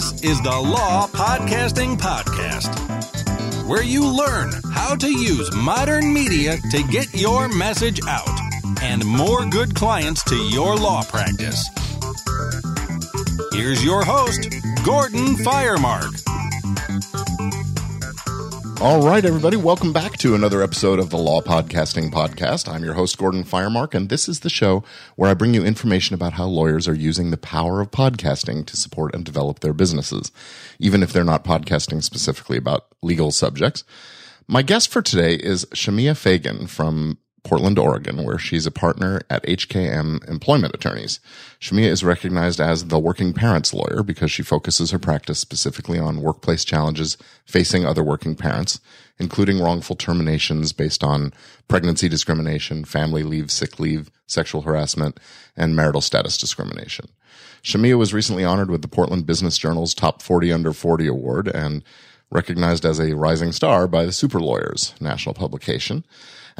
This is the Law Podcasting Podcast, where you learn how to use modern media to get your message out and more good clients to your law practice. Here's your host, Gordon Firemark. All right, everybody, welcome back to another episode of the Law Podcasting Podcast. I'm your host, Gordon Firemark, and this is the show where I bring you information about how lawyers are using the power of podcasting to support and develop their businesses, even if they're not podcasting specifically about legal subjects. My guest for today is Shemia Fagan from Portland, Oregon, where she's a partner at HKM Employment Attorneys. Shemia is recognized as the working parents lawyer because she focuses her practice specifically on workplace challenges facing other working parents, including wrongful terminations based on pregnancy discrimination, family leave, sick leave, sexual harassment, and marital status discrimination. Shamia was recently honored with the Portland Business Journal's Top 40 Under 40 Award and recognized as a rising star by the Super Lawyers national publication.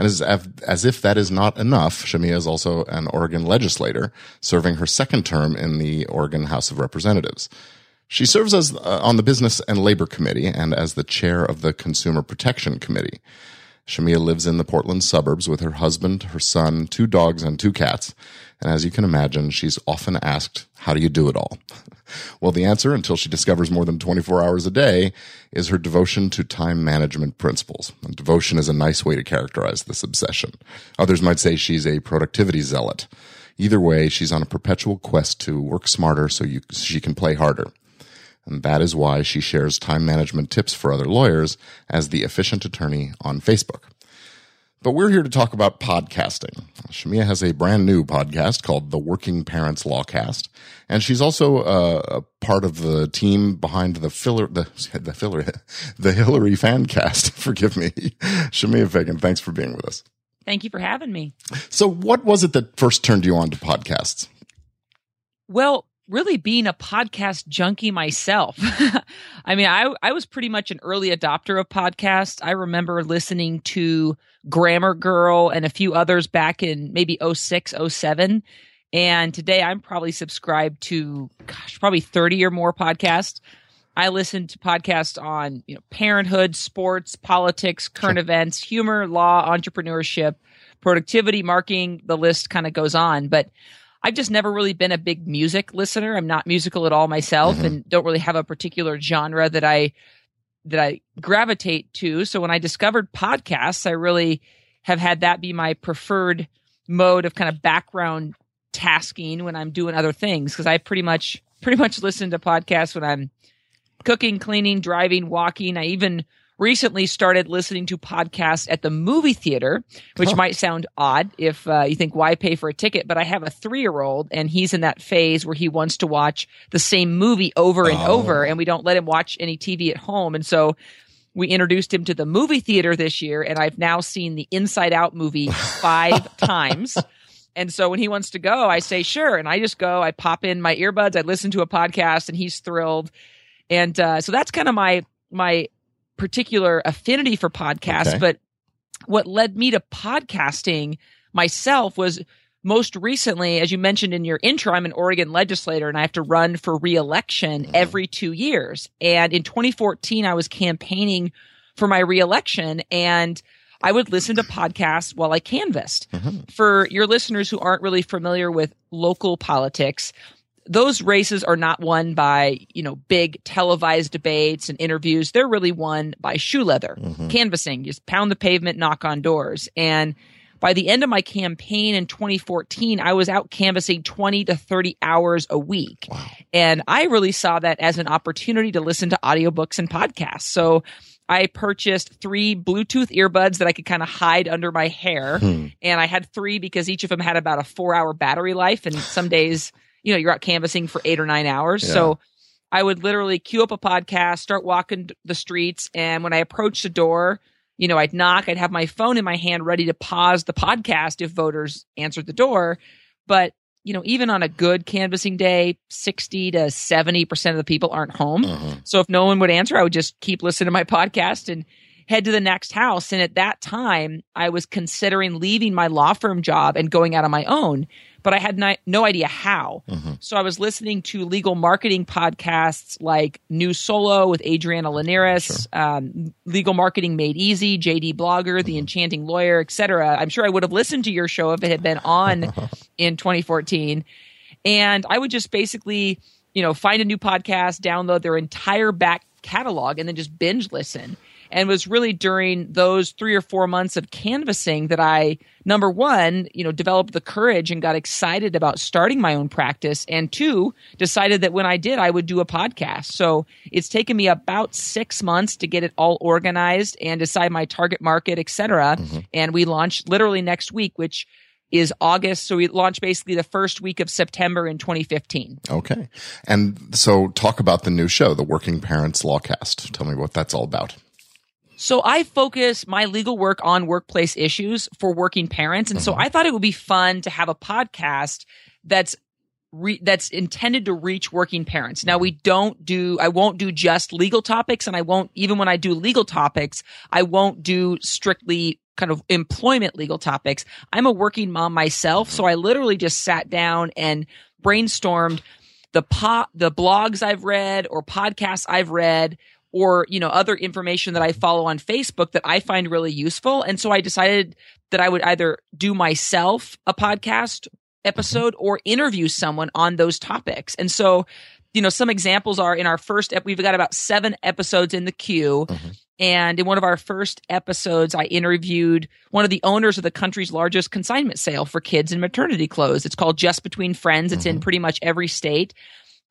And as, as if that is not enough, Shemia is also an Oregon legislator, serving her second term in the Oregon House of Representatives. She serves as uh, on the Business and Labor Committee and as the chair of the Consumer Protection Committee. Shemia lives in the Portland suburbs with her husband, her son, two dogs, and two cats. And as you can imagine, she's often asked, how do you do it all? Well, the answer, until she discovers more than 24 hours a day, is her devotion to time management principles. And devotion is a nice way to characterize this obsession. Others might say she's a productivity zealot. Either way, she's on a perpetual quest to work smarter so you, she can play harder. And that is why she shares time management tips for other lawyers as the efficient attorney on Facebook. But we're here to talk about podcasting. Shemia has a brand new podcast called the Working Parents Lawcast, and she's also uh, a part of the team behind the filler, the the filler, the Hillary Fancast. Forgive me, Shemia Fagan. Thanks for being with us. Thank you for having me. So, what was it that first turned you on to podcasts? Well, really being a podcast junkie myself. I mean, I I was pretty much an early adopter of podcasts. I remember listening to Grammar Girl and a few others back in maybe 06, 07. And today I'm probably subscribed to gosh, probably 30 or more podcasts. I listen to podcasts on, you know, parenthood, sports, politics, current sure. events, humor, law, entrepreneurship, productivity, marketing, the list kind of goes on. But I've just never really been a big music listener. I'm not musical at all myself mm-hmm. and don't really have a particular genre that I that I gravitate to. So when I discovered podcasts, I really have had that be my preferred mode of kind of background tasking when I'm doing other things because I pretty much pretty much listen to podcasts when I'm cooking, cleaning, driving, walking. I even recently started listening to podcasts at the movie theater, which oh. might sound odd if uh, you think, why pay for a ticket? But I have a three year old and he's in that phase where he wants to watch the same movie over and oh. over, and we don't let him watch any TV at home. And so we introduced him to the movie theater this year, and I've now seen the Inside Out movie five times. And so when he wants to go, I say, sure. And I just go, I pop in my earbuds, I listen to a podcast, and he's thrilled. And uh, so that's kind of my my particular affinity for podcasts, okay. but what led me to podcasting myself was most recently, as you mentioned in your intro, I'm an Oregon legislator and I have to run for reelection mm-hmm. every two years. And in 2014, I was campaigning for my reelection and I would listen to podcasts while I canvassed. Mm-hmm. For your listeners who aren't really familiar with local politics, those races are not won by, you know, big televised debates and interviews. They're really won by shoe leather, mm-hmm. canvassing, just pound the pavement, knock on doors. And by the end of my campaign in 2014, I was out canvassing 20 to 30 hours a week. Wow. And I really saw that as an opportunity to listen to audiobooks and podcasts. So I purchased three Bluetooth earbuds that I could kind of hide under my hair. Hmm. And I had three because each of them had about a four hour battery life. And some days, you know, you're out canvassing for eight or nine hours. Yeah. So I would literally queue up a podcast, start walking the streets. And when I approached the door, you know, I'd knock, I'd have my phone in my hand ready to pause the podcast if voters answered the door. But, you know, even on a good canvassing day, 60 to 70% of the people aren't home. Uh-huh. So if no one would answer, I would just keep listening to my podcast and head to the next house. And at that time, I was considering leaving my law firm job and going out on my own, but I had no, no idea how. Mm-hmm. So I was listening to legal marketing podcasts like New Solo with Adriana Linares, um, Legal Marketing Made Easy, JD Blogger, The Enchanting Lawyer, etc. I'm sure I would have listened to your show if it had been on in 2014. And I would just basically, you know, find a new podcast, download their entire back catalog, and then just binge listen. And it was really during those three or four months of canvassing that I, number one, you know, developed the courage and got excited about starting my own practice. And two, decided that when I did, I would do a podcast. So it's taken me about six months to get it all organized and decide my target market, et cetera. Mm-hmm. And we launched literally next week, which is August. So we launched basically the first week of September in 2015. Okay. And so talk about the new show, the Working Parents Lawcast. Tell me what that's all about. So I focus my legal work on workplace issues for working parents. And so uh-huh. I thought it would be fun to have a podcast that's Re- that's intended to reach working parents. Now we mm-hmm. don't do, I won't do just legal topics and I won't, even when I do legal topics, I won't do strictly kind of employment legal topics. I'm a working mom myself. So mm-hmm. I literally just sat down and brainstormed the po- the blogs I've read or podcasts I've read or you know other information that I follow on Facebook that I find really useful and so I decided that I would either do myself a podcast episode or interview someone on those topics. And so you know some examples are in our first ep- we've got about 7 episodes in the queue mm-hmm. and in one of our first episodes, I interviewed one of the owners of the country's largest consignment sale for kids and maternity clothes. It's called Just Between Friends. It's in mm-hmm. pretty much every state.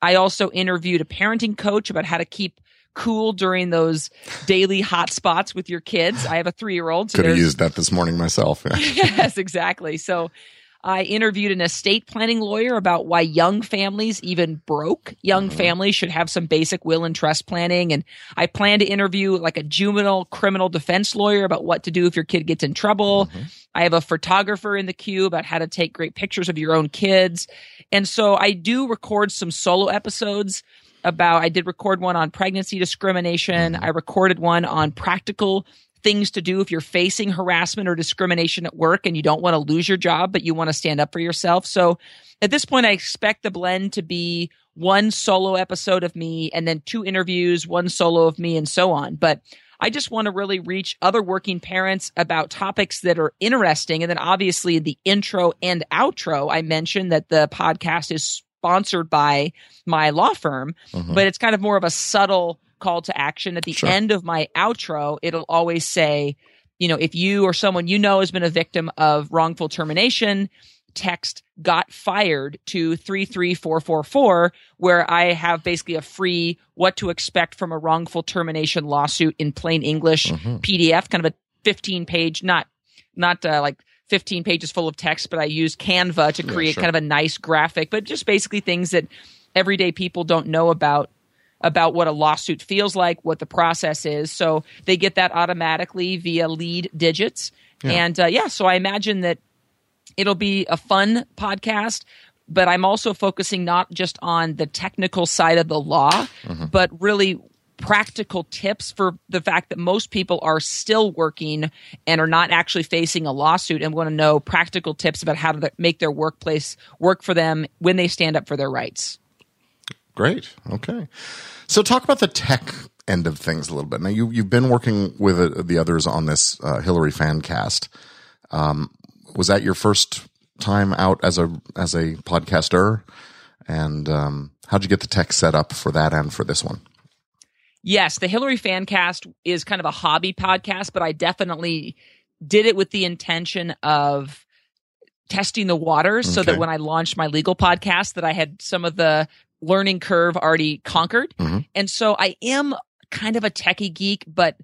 I also interviewed a parenting coach about how to keep cool during those daily hot spots with your kids. I have a three year old. So Could have used that this morning myself. Yes, exactly. So I interviewed an estate planning lawyer about why young families, even broke young mm-hmm. families, should have some basic will and trust planning. And I plan to interview like a juvenile criminal defense lawyer about what to do if your kid gets in trouble. Mm-hmm. I have a photographer in the queue about how to take great pictures of your own kids. And so I do record some solo episodes about I did record one on pregnancy discrimination. Mm-hmm. I recorded one on practical things to do if you're facing harassment or discrimination at work and you don't want to lose your job but you want to stand up for yourself. So at this point I expect the blend to be one solo episode of me and then two interviews, one solo of me and so on. But I just want to really reach other working parents about topics that are interesting. And then obviously the intro and outro, I mentioned that the podcast is sponsored by my law firm, but it's kind of more of a subtle call to action. At the Sure. end of my outro, it'll always say, you know, if you or someone you know has been a victim of wrongful termination, text got fired to 33444 where I have basically a free what to expect from a wrongful termination lawsuit in plain English PDF, kind of a 15 page, not not uh, like 15 pages full of text, but I use Canva to create sure. kind of a nice graphic, but just basically things that everyday people don't know about about what a lawsuit feels like, what the process is. So they get that automatically via LeadDigits. And uh, yeah, so I imagine that it'll be a fun podcast, but I'm also focusing not just on the technical side of the law, but really practical tips for the fact that most people are still working and are not actually facing a lawsuit and want to know practical tips about how to make their workplace work for them when they stand up for their rights. Great. Okay. So talk about the tech end of things a little bit. Now you you've been working with uh, the others on this uh, Hillary fan cast. Um, was that your first time out as a as a podcaster? And um, how'd you get the tech set up for that and for this one? Yes, the Hillary Fancast is kind of a hobby podcast, but I definitely did it with the intention of testing the waters so that when I launched my legal podcast that I had some of the learning curve already conquered. Mhm. And so I am kind of a techie geek, but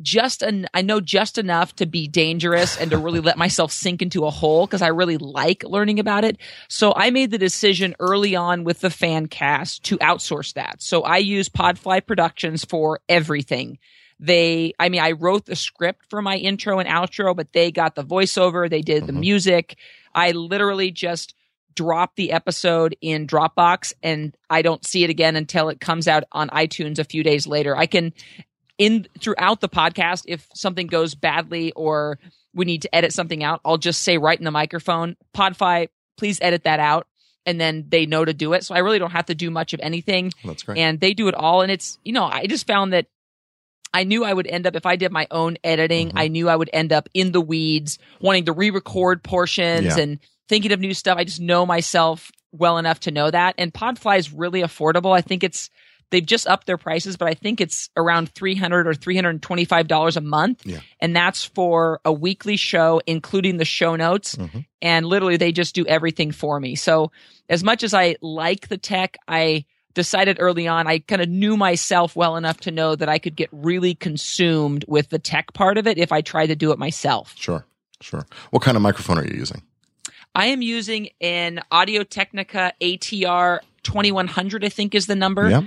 just an, I know just enough to be dangerous and to really let myself sink into a hole because I really like learning about it. So I made the decision early on with the fan cast to outsource that. So I use Podfly Productions for everything. They, I mean, I wrote the script for my intro and outro, but they got the voiceover, they did the mm-hmm. music. I literally just drop the episode in Dropbox and I don't see it again until it comes out on iTunes a few days later. I can in throughout the podcast, if something goes badly or we need to edit something out, I'll just say right in the microphone, Podfly, please edit that out. And then they know to do it. So I really don't have to do much of anything. That's great. And they do it all. And it's, you know, I just found that I knew I would end up, if I did my own editing, Mhm. I knew I would end up in the weeds, wanting to re record portions Yeah. and thinking of new stuff. I just know myself well enough to know that. And Podfly is really affordable. I think it's, they've just upped their prices, but I think it's around 300 or $325 a month. Yeah. And that's for a weekly show, including the show notes. Mhm. And literally they just do everything for me. So as much as I like the tech, I decided early on, I kind of knew myself well enough to know that I could get really consumed with the tech part of it if I tried to do it myself. Sure, sure. What kind of microphone are you using? I am using an Audio Technica ATR 2100, I think is the number. Yeah.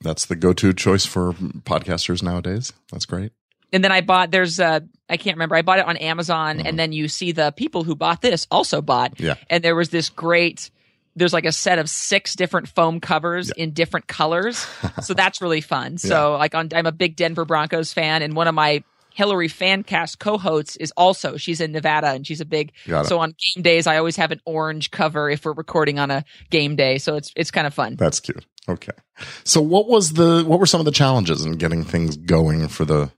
That's the go-to choice for podcasters nowadays. That's great. And then I bought, there's a, I can't remember, I bought it on Amazon. Mhm. And then you see the people who bought this also bought. Yeah. And there was this great, there's like a set of six different foam covers in different colors. so that's really fun. So like on, I'm a big Denver Broncos fan and one of my Hillary Fancast co-hosts is also, she's in Nevada and she's a big, so on game days, I always have an orange cover if we're recording on a game day. So it's, it's kind of fun. That's cute. Okay. So what was the what were some of the challenges in getting things going for the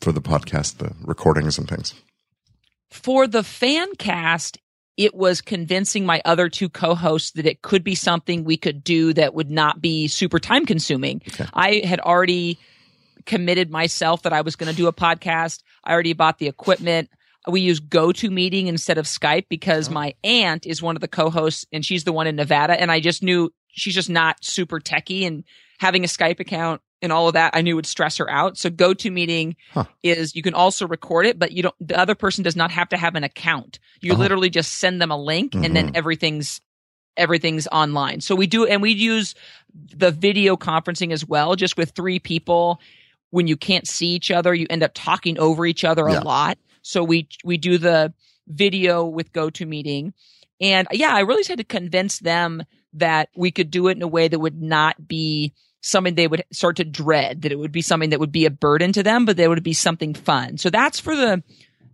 for the podcast, the recordings and things? For the fan cast, it was convincing my other two co-hosts that it could be something we could do that would not be super time consuming. Okay. I had already committed myself that I was going to do a podcast. I already bought the equipment. We use GoToMeeting instead of Skype because Oh. my aunt is one of the co-hosts and she's the one in Nevada. And I just knew she's just not super techy and having a Skype account and all of that I knew would stress her out. So GoToMeeting Huh. is you can also record it, but you don't, the other person does not have to have an account. You Oh. literally just send them a link and then Mhm. everything's, everything's online. So we do, and we use the video conferencing as well, just with three people. When you can't see each other, you end up talking over each other a Yeah. lot. So we, we do the video with GoToMeeting. And yeah, I really had to convince them that we could do it in a way that would not be something they would start to dread, that it would be something that would be a burden to them, but that would be something fun. So that's for the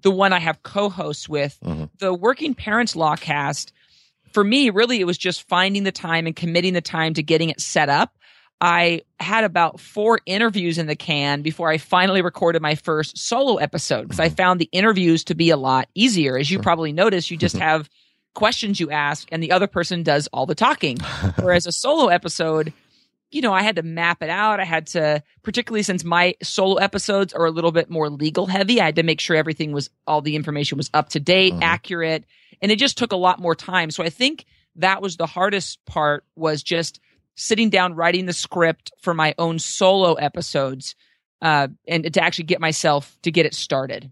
the one I have co-hosts with. Mhm. The Working Parents Law cast, for me, really it was just finding the time and committing the time to getting it set up. I had about four interviews in the can before I finally recorded my first solo episode because I found the interviews to be a lot easier. As you probably noticed, you just have questions you ask and the other person does all the talking. Whereas a solo episode, you know, I had to map it out. I had to, particularly since my solo episodes are a little bit more legal heavy, I had to make sure everything was, all the information was up to date, Mhm. accurate. And it just took a lot more time. So I think that was the hardest part was just sitting down, writing the script for my own solo episodes, uh, and to actually get myself to get it started.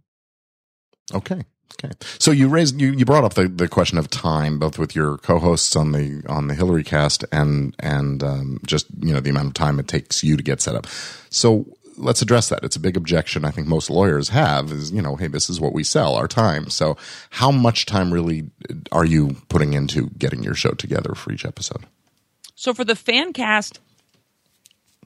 Okay. Okay. So you raised you, you brought up the, the question of time, both with your co-hosts on the on the Hillary cast and and um, just you know the amount of time it takes you to get set up. So let's address that. It's a big objection I think most lawyers have is you know hey this is what we sell our time. So how much time really are you putting into getting your show together for each episode? So for the fan cast,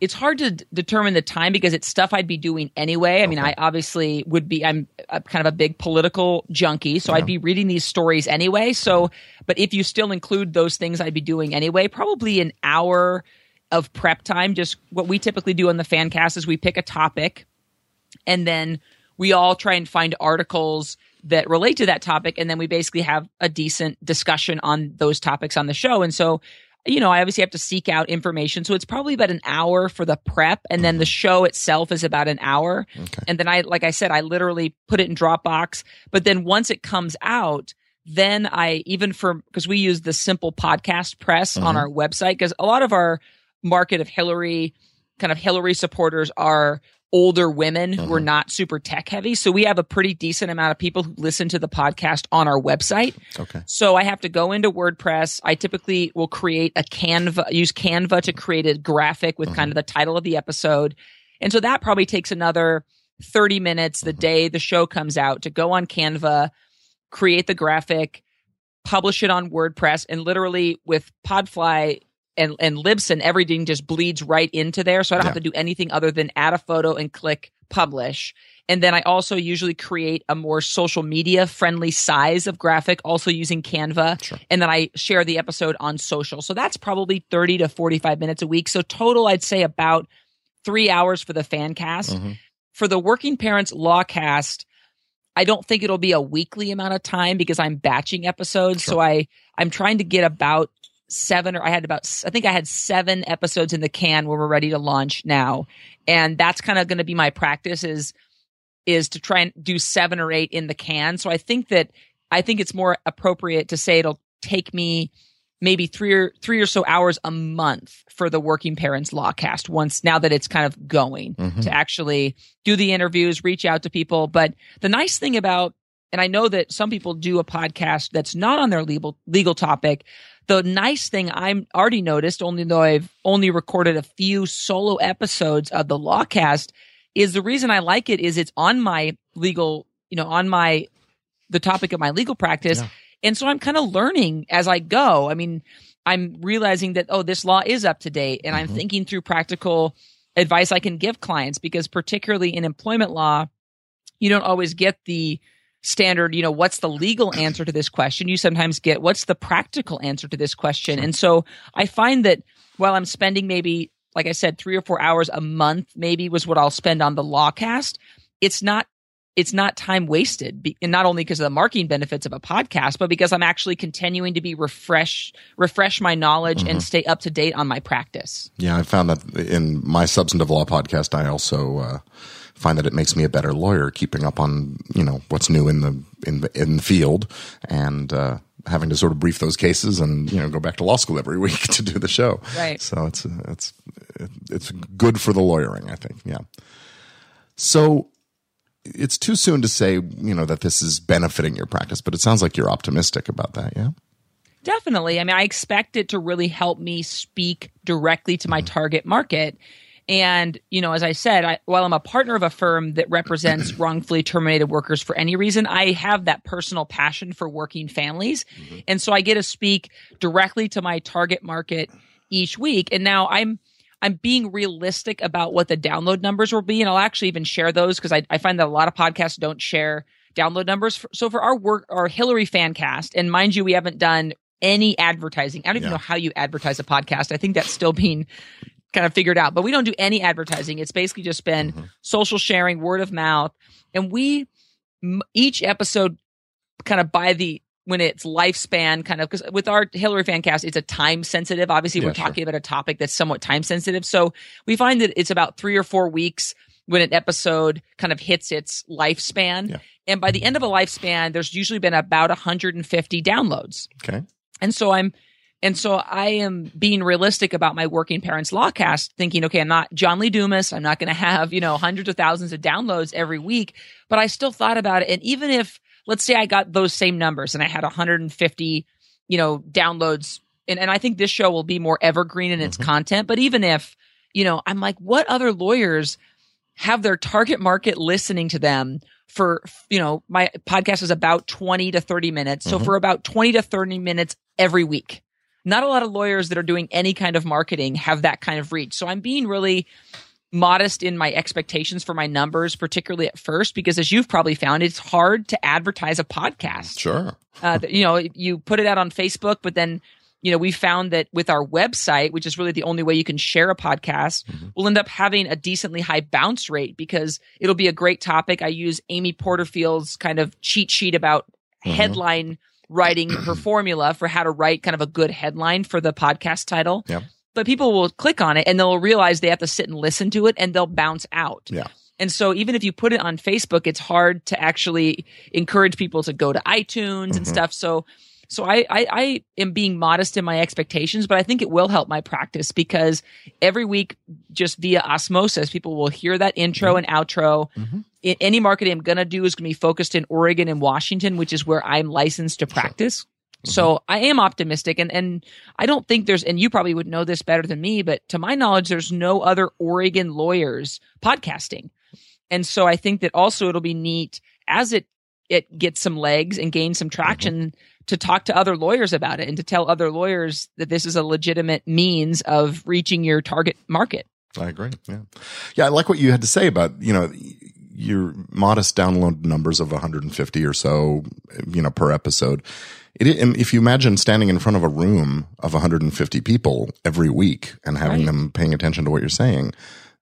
it's hard to d- determine the time because it's stuff I'd be doing anyway. I mean, I obviously would be, I'm a, kind of a big political junkie, so I'd be reading these stories anyway. So, but if you still include those things I'd be doing anyway, probably an hour of prep time. Just what we typically do on the fan cast is we pick a topic and then we all try and find articles that relate to that topic and then we basically have a decent discussion on those topics on the show and so you know i obviously have to seek out information so it's probably about an hour for the prep and then the show itself is about an hour Okay. and then i like i said i literally put it in dropbox but then once it comes out then i even for because we use the simple podcast press on Mhm. our website because a lot of our market of hillary kind of hillary supporters are older women who are Mhm. not super tech heavy so we have a pretty decent amount of people who listen to the podcast on our website Okay. so I have to go into WordPress. I typically will create a Canva, use Canva to create a graphic with kind of the title of the episode. And so that probably takes another 30 minutes the day the show comes out to go on Canva, create the graphic, publish it on WordPress, and literally with Podfly and, and Libsyn, everything just bleeds right into there. So I don't Yeah. have to do anything other than add a photo and click publish. And then I also usually create a more social media friendly size of graphic, also using Canva. Sure. And then I share the episode on social. So that's probably 30 to 45 minutes a week. So total, I'd say about three hours for the fan cast. Mhm. For the working parents law cast, I don't think it'll be a weekly amount of time because I'm batching episodes. So I, I'm trying to get about seven or I had about, I think I had seven episodes in the can where we're ready to launch now. And that's kind of going to be my practice is, is to try and do seven or eight in the can. So I think that, I think it's more appropriate to say it'll take me maybe three or three or so hours a month for the working parents law cast once now that it's kind of going Mhm. to actually do the interviews, reach out to people. But the nice thing about, and I know that some people do a podcast that's not on their legal legal topic. The nice thing I'm already noticed, only though I've only recorded a few solo episodes of the Lawcast, is the reason I like it is it's on my legal, you know, on my the topic of my legal practice. Yeah. And so I'm kind of learning as I go. I mean, I'm realizing that, oh, this law is up to date. And I'm Mhm. thinking through practical advice I can give clients because, particularly in employment law, you don't always get the standard, you know, what's the legal answer to this question? You sometimes get what's the practical answer to this question. And so I find that while I'm spending maybe, like I said, three or four hours a month, maybe was what I'll spend on the lawcast, it's not it's not time wasted be, and not only because of the marketing benefits of a podcast but because i'm actually continuing to be refresh refresh my knowledge and stay up to date on my practice Yeah, I found that in my substantive law podcast, I also uh, find that it makes me a better lawyer, keeping up on you know what's new in the in the, in the field, and uh, having to sort of brief those cases and you know go back to law school every week to do the show. Right. So it's it's it's good for the lawyering, I think. Yeah. So it's too soon to say you know that this is benefiting your practice, but it sounds like you're optimistic about that. Yeah. Definitely. I mean, I expect it to really help me speak directly to my target market. And, you know, as I said, I, while I'm a partner of a firm that represents wrongfully terminated workers for any reason, I have that personal passion for working families. Mm-hmm. And so I get to speak directly to my target market each week. And now I'm, I'm being realistic about what the download numbers will be. And I'll actually even share those because I, I find that a lot of podcasts don't share download numbers. For, so for our work, our Hillary fan cast, and mind you, we haven't done any advertising. I don't even Yeah. know how you advertise a podcast. I think that's still being kind of figured out, but we don't do any advertising. It's basically just been mm-hmm. social sharing, word of mouth. And we, each episode kind of by the, when it's lifespan kind of, because with our Hillary fan cast, it's a time sensitive. Obviously, Yeah, we're sure. talking about a topic that's somewhat time sensitive. So we find that it's about three or four weeks when an episode kind of hits its lifespan. Yeah. And by the end of a lifespan, there's usually been about 150 downloads. Okay. And so I'm, and so I am being realistic about my working parents law cast, thinking, okay, I'm not John Lee Dumas. I'm not going to have, you know, hundreds of thousands of downloads every week, but I still thought about it. And even if, let's say I got those same numbers and I had 150, you know, downloads, and, and I think this show will be more evergreen in its content, but even if, you know, I'm like, what other lawyers have their target market listening to them for, you know, my podcast is about 20 to 30 minutes. So Mhm. for about 20 to 30 minutes every week. Not a lot of lawyers that are doing any kind of marketing have that kind of reach. So I'm being really modest in my expectations for my numbers, particularly at first, because as you've probably found, it's hard to advertise a podcast Sure. uh, you know, you put it out on Facebook, but then, you know, we found that with our website, which is really the only way you can share a podcast, we'll end up having a decently high bounce rate because it'll be a great topic. I use Amy Porterfield's kind of cheat sheet about Mhm. headline writing, her formula for how to write kind of a good headline for the podcast title. Yep. But people will click on it and they'll realize they have to sit and listen to it and they'll bounce out. Yeah. And so even if you put it on Facebook, it's hard to actually encourage people to go to iTunes and Mhm. stuff. So, so I, I, I am being modest in my expectations, but I think it will help my practice because every week, just via osmosis, people will hear that intro and outro. Mhm. I- Any marketing I'm going to do is going to be focused in Oregon and Washington, which is where I'm licensed to practice. Mm-hmm. So I am optimistic and, and I don't think there's, and you probably would know this better than me, but to my knowledge, there's no other Oregon lawyers podcasting. And so I think that also it'll be neat as it, it gets some legs and gains some mm-hmm. traction to talk to other lawyers about it and to tell other lawyers that this is a legitimate means of reaching your target market. I agree. Yeah. Yeah. I like what you had to say about, you know, your modest download numbers of 150 or so, you know, per episode. It, if you imagine standing in front of a room of 150 people every week and having right. them paying attention to what you're saying,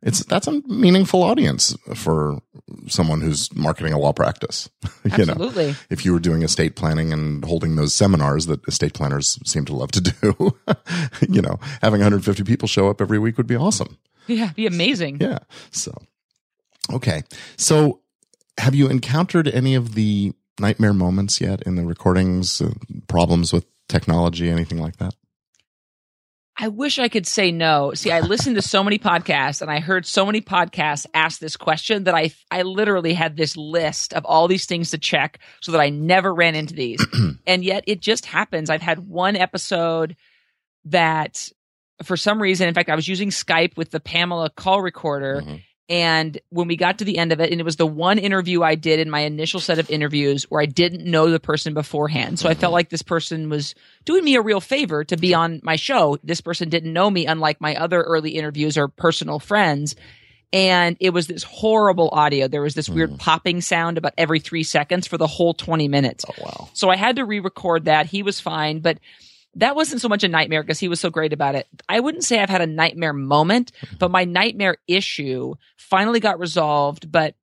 it's that's a meaningful audience for someone who's marketing a law practice. you Absolutely. know, if you were doing estate planning and holding those seminars that estate planners seem to love to do, you know, having 150 people show up every week would be awesome. Yeah, be amazing. Yeah. So, okay. So, have you encountered any of the nightmare moments yet in the recordings, uh, problems with technology, anything like that? I wish I could say no. See, I listened to so many podcasts and I heard so many podcasts ask this question that I I literally had this list of all these things to check so that I never ran into these. and yet it just happens. I've had one episode that for some reason, in fact, I was using Skype with the Pamela call recorder mm-hmm. And when we got to the end of it, and it was the one interview I did in my initial set of interviews where I didn't know the person beforehand. So I felt like this person was doing me a real favor to be on my show. This person didn't know me, unlike my other early interviews or personal friends. And it was this horrible audio. There was this weird mm. popping sound about every three seconds for the whole 20 minutes. Oh, wow. So I had to re record that. He was fine. But that wasn't so much a nightmare because he was so great about it. I wouldn't say I've had a nightmare moment, but my nightmare issue finally got resolved. But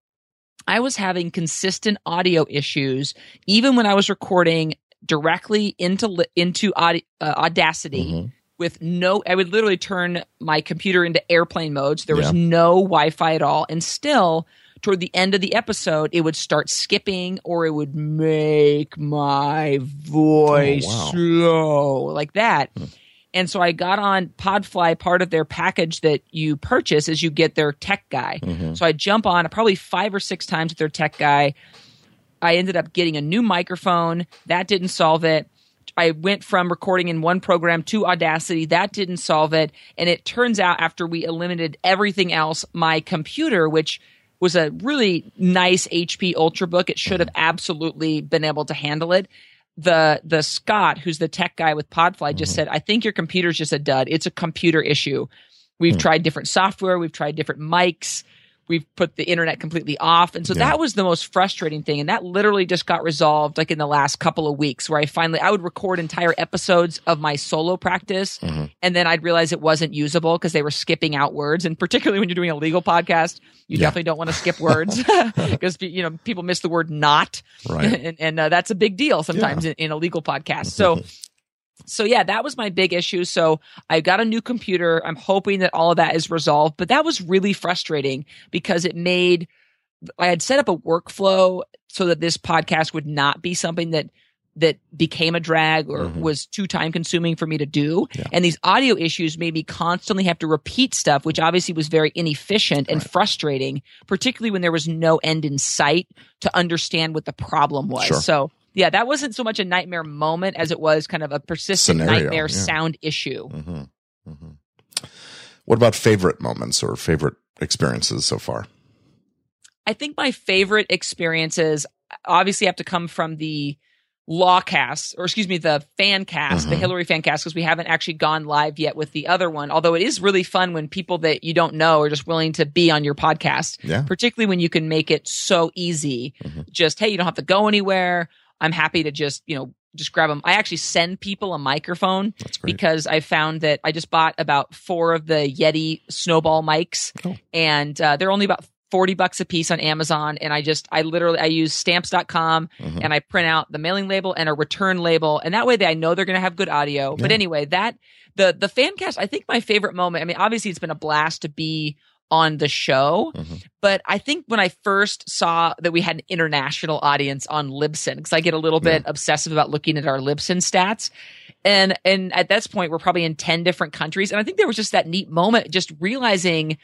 I was having consistent audio issues even when I was recording directly into into uh, Audacity. Mm-hmm. With no, I would literally turn my computer into airplane mode. So there was no Wi Fi at all. And still, toward the end of the episode, it would start skipping or it would make my voice oh, wow. slow like that. Hmm. And so I got on Podfly. Part of their package that you purchase is you get their tech guy. Mm-hmm. So I jump on probably five or six times with their tech guy. I ended up getting a new microphone. That didn't solve it. I went from recording in one program to Audacity. That didn't solve it. And it turns out after we eliminated everything else, my computer, which was a really nice HP Ultrabook. It should have absolutely been able to handle it. The the Scott, who's the tech guy with Podfly, just mm-hmm. said, "I think your computer's just a dud. It's a computer issue. We've mm-hmm. tried different software. We've tried different mics we've put the internet completely off. And so yeah. that was the most frustrating thing. And that literally just got resolved like in the last couple of weeks where I finally, I would record entire episodes of my solo practice. Mm-hmm. And then I'd realize it wasn't usable because they were skipping out words. And particularly when you're doing a legal podcast, you yeah. definitely don't want to skip words because, you know, people miss the word not. Right. and, and uh, that's a big deal sometimes yeah. in, in a legal podcast. So, so yeah, that was my big issue. So I got a new computer. I'm hoping that all of that is resolved, but that was really frustrating because it made I had set up a workflow so that this podcast would not be something that that became a drag or mm-hmm. was too time consuming for me to do. Yeah. And these audio issues made me constantly have to repeat stuff, which obviously was very inefficient and right. frustrating, particularly when there was no end in sight to understand what the problem was. Sure. So yeah, that wasn't so much a nightmare moment as it was kind of a persistent Scenario, nightmare yeah. sound issue. Mm-hmm. Mm-hmm. What about favorite moments or favorite experiences so far? I think my favorite experiences obviously have to come from the law cast, or excuse me, the fan cast, mm-hmm. the Hillary fan cast, because we haven't actually gone live yet with the other one. Although it is really fun when people that you don't know are just willing to be on your podcast, yeah. particularly when you can make it so easy. Mm-hmm. Just, hey, you don't have to go anywhere. I'm happy to just, you know, just grab them. I actually send people a microphone because I found that I just bought about four of the Yeti snowball mics oh. and uh, they're only about 40 bucks a piece on Amazon. And I just, I literally, I use stamps.com mm-hmm. and I print out the mailing label and a return label. And that way they, I know they're going to have good audio. Yeah. But anyway, that, the, the fan cast, I think my favorite moment, I mean, obviously it's been a blast to be on the show. Mm-hmm. But I think when I first saw that we had an international audience on Libsyn, because I get a little bit yeah. obsessive about looking at our Libsyn stats. And and at this point we're probably in 10 different countries. And I think there was just that neat moment, just realizing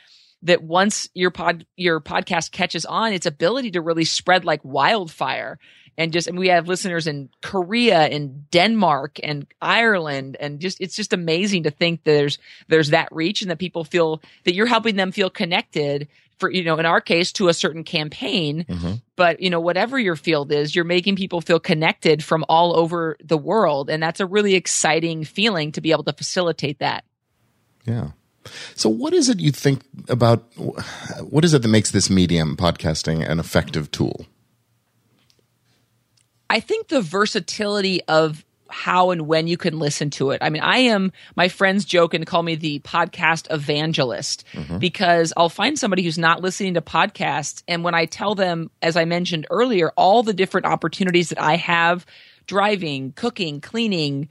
that once your pod your podcast catches on, its ability to really spread like wildfire and just and we have listeners in Korea and Denmark and Ireland and just it's just amazing to think that there's there's that reach and that people feel that you're helping them feel connected for you know in our case to a certain campaign Mm-hmm. but you know whatever your field is you're making people feel connected from all over the world and that's a really exciting feeling to be able to facilitate that Yeah. So, what is it you think about? What is it that makes this medium, podcasting, an effective tool? I think the versatility of how and when you can listen to it. I mean, I am, my friends joke and call me the podcast evangelist mm-hmm. because I'll find somebody who's not listening to podcasts. And when I tell them, as I mentioned earlier, all the different opportunities that I have driving, cooking, cleaning,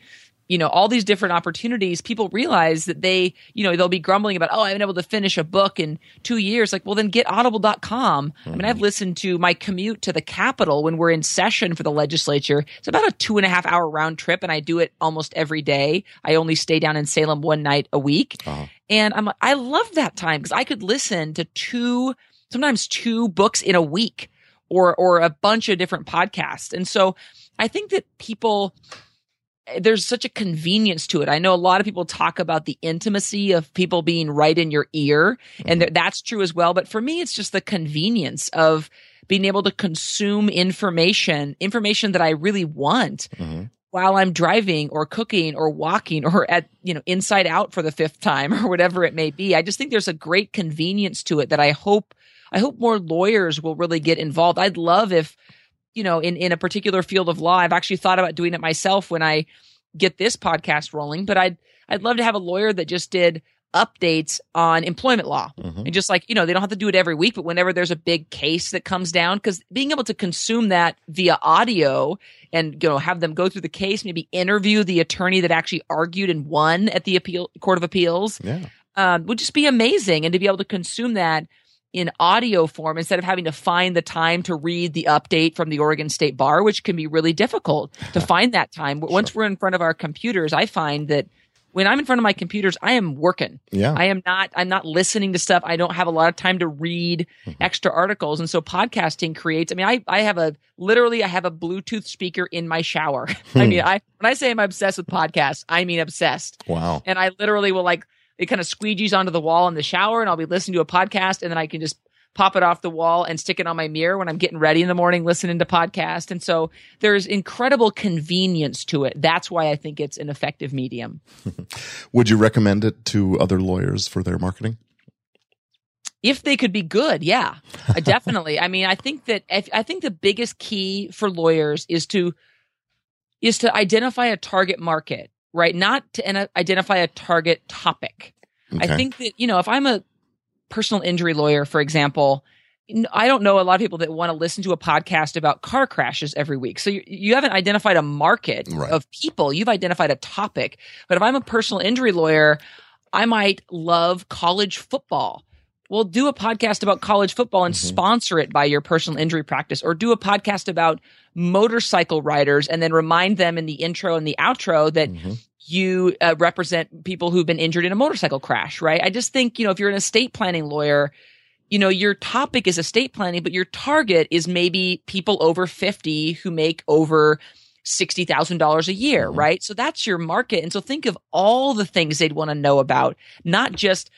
you know, all these different opportunities, people realize that they, you know, they'll be grumbling about, oh, I haven't been able to finish a book in two years. Like, well, then get audible.com. I mean, I've mm-hmm. listened to my commute to the Capitol when we're in session for the legislature. It's about a two and a half hour round trip, and I do it almost every day. I only stay down in Salem one night a week. Uh-huh. And I'm, I love that time because I could listen to two, sometimes two books in a week or, or a bunch of different podcasts. And so I think that people, there's such a convenience to it. I know a lot of people talk about the intimacy of people being right in your ear, and th- that's true as well. But for me, it's just the convenience of being able to consume information, information that I really want mm-hmm. while I'm driving or cooking or walking or at, you know, inside out for the fifth time or whatever it may be. I just think there's a great convenience to it that I hope, I hope more lawyers will really get involved. I'd love if, you know, in, in a particular field of law, I've actually thought about doing it myself when I get this podcast rolling, but I'd, I'd love to have a lawyer that just did updates on employment law and just like, you know, they don't have to do it every week, but whenever there's a big case that comes down, because being able to consume that via audio and, you know, have them go through the case, maybe interview the attorney that actually argued and won at the appeal court of appeals Yeah. um, would just be amazing. And to be able to consume that in audio form instead of having to find the time to read the update from the Oregon State Bar, which can be really difficult to find that time. Once we're in front of our computers, I find that when I'm in front of my computers, I am working. Yeah. I am not, I'm not listening to stuff. I don't have a lot of time to read mm-hmm. extra articles. And so podcasting creates, I mean, I, I have a, literally, I have a Bluetooth speaker in my shower. I mean, hmm. I, when I say I'm obsessed with podcasts, I mean obsessed Wow. and I literally will like it kind of squeegees onto the wall in the shower, and I'll be listening to a podcast, and then I can just pop it off the wall and stick it on my mirror when I'm getting ready in the morning listening to podcast. And so there's incredible convenience to it. That's why I think it's an effective medium. Would you recommend it to other lawyers for their marketing? if they could be good yeah definitely i mean i think that if, i think the biggest key for lawyers is to is to identify a target market right not to identify a target topic i think that you know if i'm a personal injury lawyer for example I don't know a lot of people that want to listen to a podcast about car crashes every week. So you, you haven't identified a market Right. of people. You've identified a topic. But if I'm a personal injury lawyer, I might love college football. Well, do a podcast about college football and mm-hmm. sponsor it by your personal injury practice, or do a podcast about motorcycle riders and then remind them in the intro and the outro that mm-hmm. you uh, represent people who've been injured in a motorcycle crash, right? I just think, you know, if you're an estate planning lawyer, you know, your topic is estate planning, but your target is maybe people over 50 who make over $60,000 a year, mm-hmm. right? So that's your market. And so think of all the things they'd want to know about, not just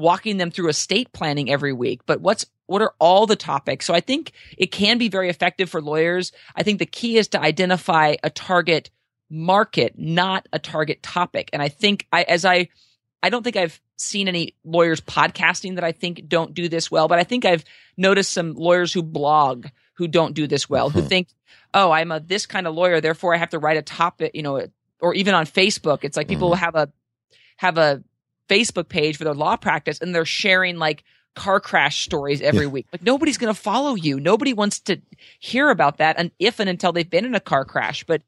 walking them through estate planning every week, but what's what are all the topics? So I think it can be very effective for lawyers. I think the key is to identify a target market, not a target topic. And I think I as I I don't think I've seen any lawyers podcasting that I think don't do this well, but I think I've noticed some lawyers who blog who don't do this well, who hmm. think, "Oh, I'm a this kind of lawyer, therefore I have to write a topic, you know, or even on Facebook, it's like people will have a have a Facebook page for their law practice and they're sharing like car crash stories every week. Like nobody's going to follow you. Nobody wants to hear about that and if and until they've been in a car crash, but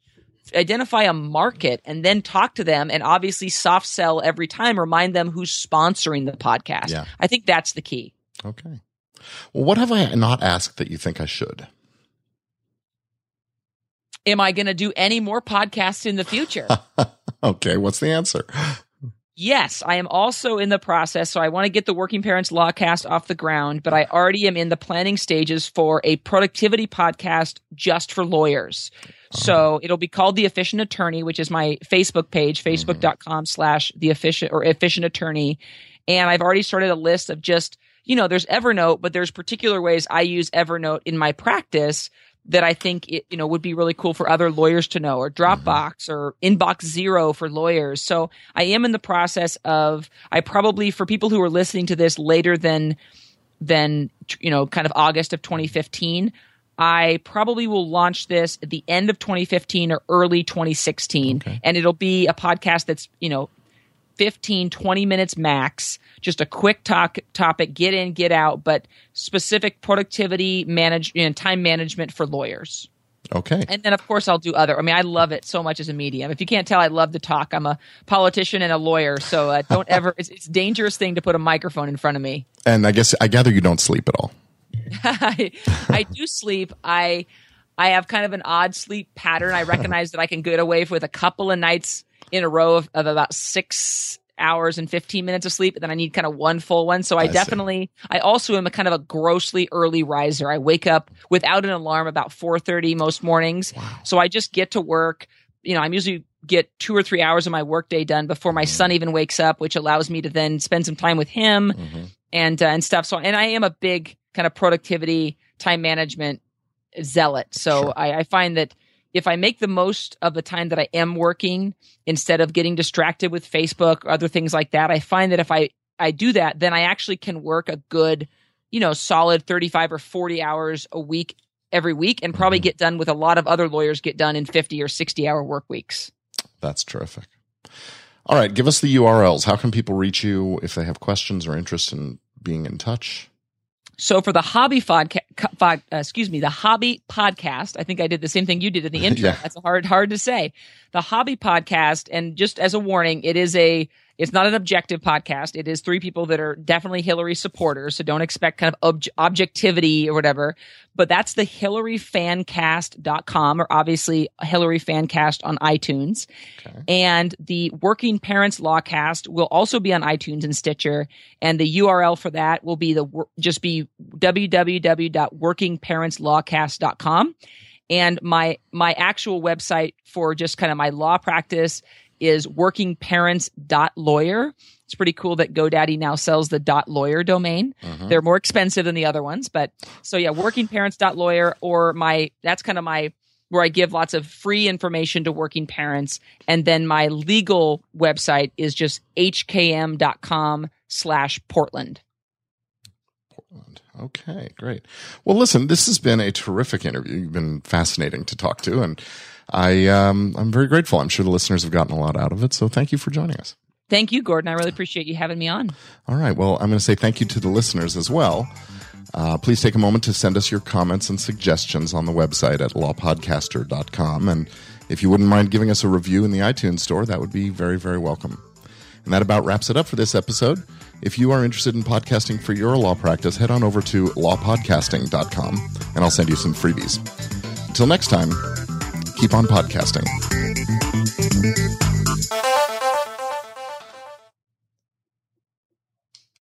identify a market and then talk to them and obviously soft sell every time remind them who's sponsoring the podcast. Yeah. I think that's the key. Okay. Well, what have I not asked that you think I should? Am I going to do any more podcasts in the future? Okay. What's the answer? Yes, I am also in the process. So I want to get the Working Parents Lawcast off the ground, but I already am in the planning stages for a productivity podcast just for lawyers. So uh-huh. it'll be called The Efficient Attorney, which is my Facebook page, mm-hmm. facebook.com slash the efficient or efficient attorney. And I've already started a list of just you know, there's Evernote, but there's particular ways I use Evernote in my practice that I think it, you know, would be really cool for other lawyers to know or Dropbox mm-hmm. or Inbox Zero for lawyers. So I am in the process of, I probably, for people who are listening to this later than, than, you know, kind of August of 2015, I probably will launch this at the end of 2015 or early 2016. Okay. And it'll be a podcast that's, you know, 15, 20 minutes max, just a quick talk topic, get in, get out, but specific productivity manage and time management for lawyers. Okay. And then of course I'll do other. I mean, I love it so much as a medium. If you can't tell, I love to talk. I'm a politician and a lawyer, so uh, don't ever. It's, it's a dangerous thing to put a microphone in front of me. And I guess I gather you don't sleep at all. I, I do sleep. I I have kind of an odd sleep pattern. I recognize that I can get away with a couple of nights in a row of, of about six hours and 15 minutes of sleep, and then I need kind of one full one. So I, I see. definitely, I also am a kind of a grossly early riser. I wake up without an alarm about 4.30 most mornings. So I just get to work. You know, I'm usually get two or three hours of my workday done before my son even wakes up, which allows me to then spend some time with him Mm-hmm. and, uh, and stuff. So, and I am a big kind of productivity, time management zealot. So Sure. I, I find that if I make the most of the time that I am working instead of getting distracted with Facebook or other things like that, I find that if I, I do that, then I actually can work a good, you know, solid 35 or 40 hours a week every week and probably Mm-hmm. get done with a lot of other lawyers get done in 50 or 60 hour work weeks. That's terrific. All right. Give us the URLs. How can people reach you if they have questions or interest in being in touch? So for the hobby podca- co- uh, excuse me, the hobby podcast, I think I did the same thing you did in the intro. Yeah. That's hard, hard to say. The hobby podcast, and just as a warning, it is a, it's not an objective podcast. It is three people that are definitely Hillary supporters. So don't expect kind of ob- objectivity or whatever. But that's the hillaryfancast.com or obviously Hillary Fancast on iTunes. And the Working Parents Lawcast will also be on iTunes and Stitcher. And the URL for that will be the just be www.workingparentslawcast.com. And my my actual website for just kind of my law practice is workingparents.lawyer. It's pretty cool that GoDaddy now sells the dot lawyer domain. Mm-hmm. They're more expensive than the other ones, but so yeah, workingparents.lawyer or my that's kind of my where I give lots of free information to working parents. And then my legal website is just hkm.com slash Portland. Portland. Okay, great. Well, listen, this has been a terrific interview. You've been fascinating to talk to, and I um, I'm very grateful. I'm sure the listeners have gotten a lot out of it. So thank you for joining us. Thank you, Gordon. I really appreciate you having me on. All right. Well, I'm going to say thank you to the listeners as well. Uh, please take a moment to send us your comments and suggestions on the website at lawpodcaster.com. And if you wouldn't mind giving us a review in the iTunes store, that would be very, very welcome. And that about wraps it up for this episode. If you are interested in podcasting for your law practice, head on over to lawpodcasting.com and I'll send you some freebies. Until next time, keep on podcasting.